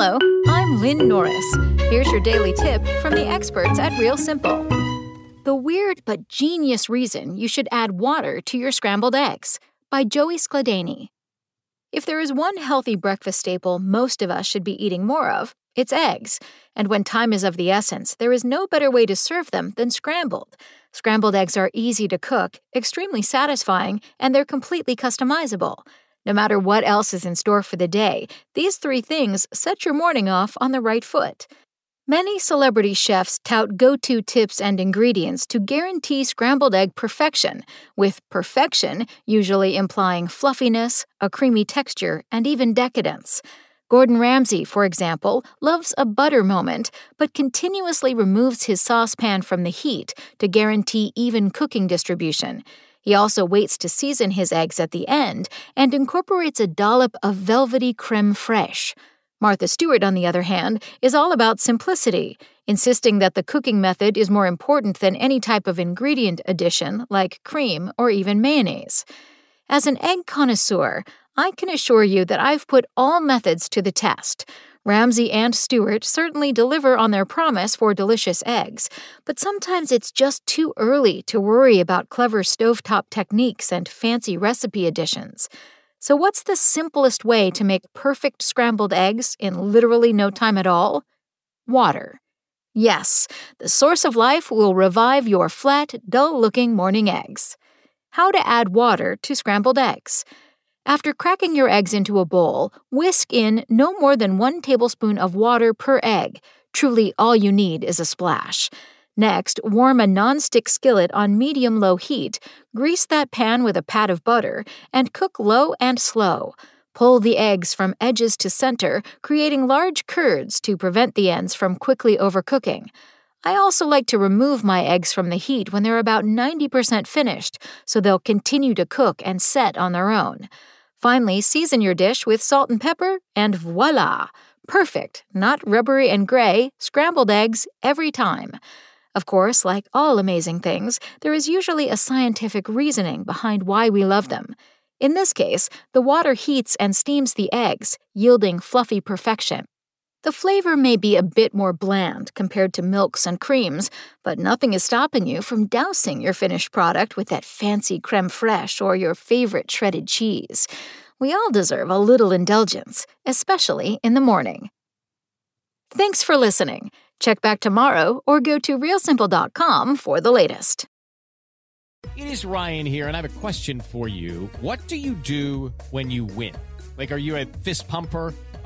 Hello, I'm Lynn Norris. Here's your daily tip from the experts at Real Simple. The weird but genius reason you should add water to your scrambled eggs by Joey Skladany. If there is one healthy breakfast staple most of us should be eating more of, it's eggs. And when time is of the essence, there is no better way to serve them than scrambled. Scrambled eggs are easy to cook, extremely satisfying, and they're completely customizable. No matter what else is in store for the day, these three things set your morning off on the right foot. Many celebrity chefs tout go to tips and ingredients to guarantee scrambled egg perfection, with perfection usually implying fluffiness, a creamy texture, and even decadence. Gordon Ramsay, for example, loves a butter moment, but continuously removes his saucepan from the heat to guarantee even cooking distribution. He also waits to season his eggs at the end and incorporates a dollop of velvety creme fraiche. Martha Stewart, on the other hand, is all about simplicity, insisting that the cooking method is more important than any type of ingredient addition like cream or even mayonnaise. As an egg connoisseur, I can assure you that I've put all methods to the test. Ramsay and Stewart certainly deliver on their promise for delicious eggs, but sometimes it's just too early to worry about clever stovetop techniques and fancy recipe additions. So, what's the simplest way to make perfect scrambled eggs in literally no time at all? Water. Yes, the source of life will revive your flat, dull looking morning eggs. How to add water to scrambled eggs. After cracking your eggs into a bowl, whisk in no more than one tablespoon of water per egg. Truly, all you need is a splash. Next, warm a non-stick skillet on medium low heat, grease that pan with a pat of butter, and cook low and slow. Pull the eggs from edges to center, creating large curds to prevent the ends from quickly overcooking. I also like to remove my eggs from the heat when they're about 90% finished, so they'll continue to cook and set on their own. Finally, season your dish with salt and pepper, and voila! Perfect, not rubbery and gray, scrambled eggs every time. Of course, like all amazing things, there is usually a scientific reasoning behind why we love them. In this case, the water heats and steams the eggs, yielding fluffy perfection. The flavor may be a bit more bland compared to milks and creams, but nothing is stopping you from dousing your finished product with that fancy creme fraiche or your favorite shredded cheese. We all deserve a little indulgence, especially in the morning. Thanks for listening. Check back tomorrow or go to realsimple.com for the latest. It is Ryan here, and I have a question for you. What do you do when you win? Like, are you a fist pumper?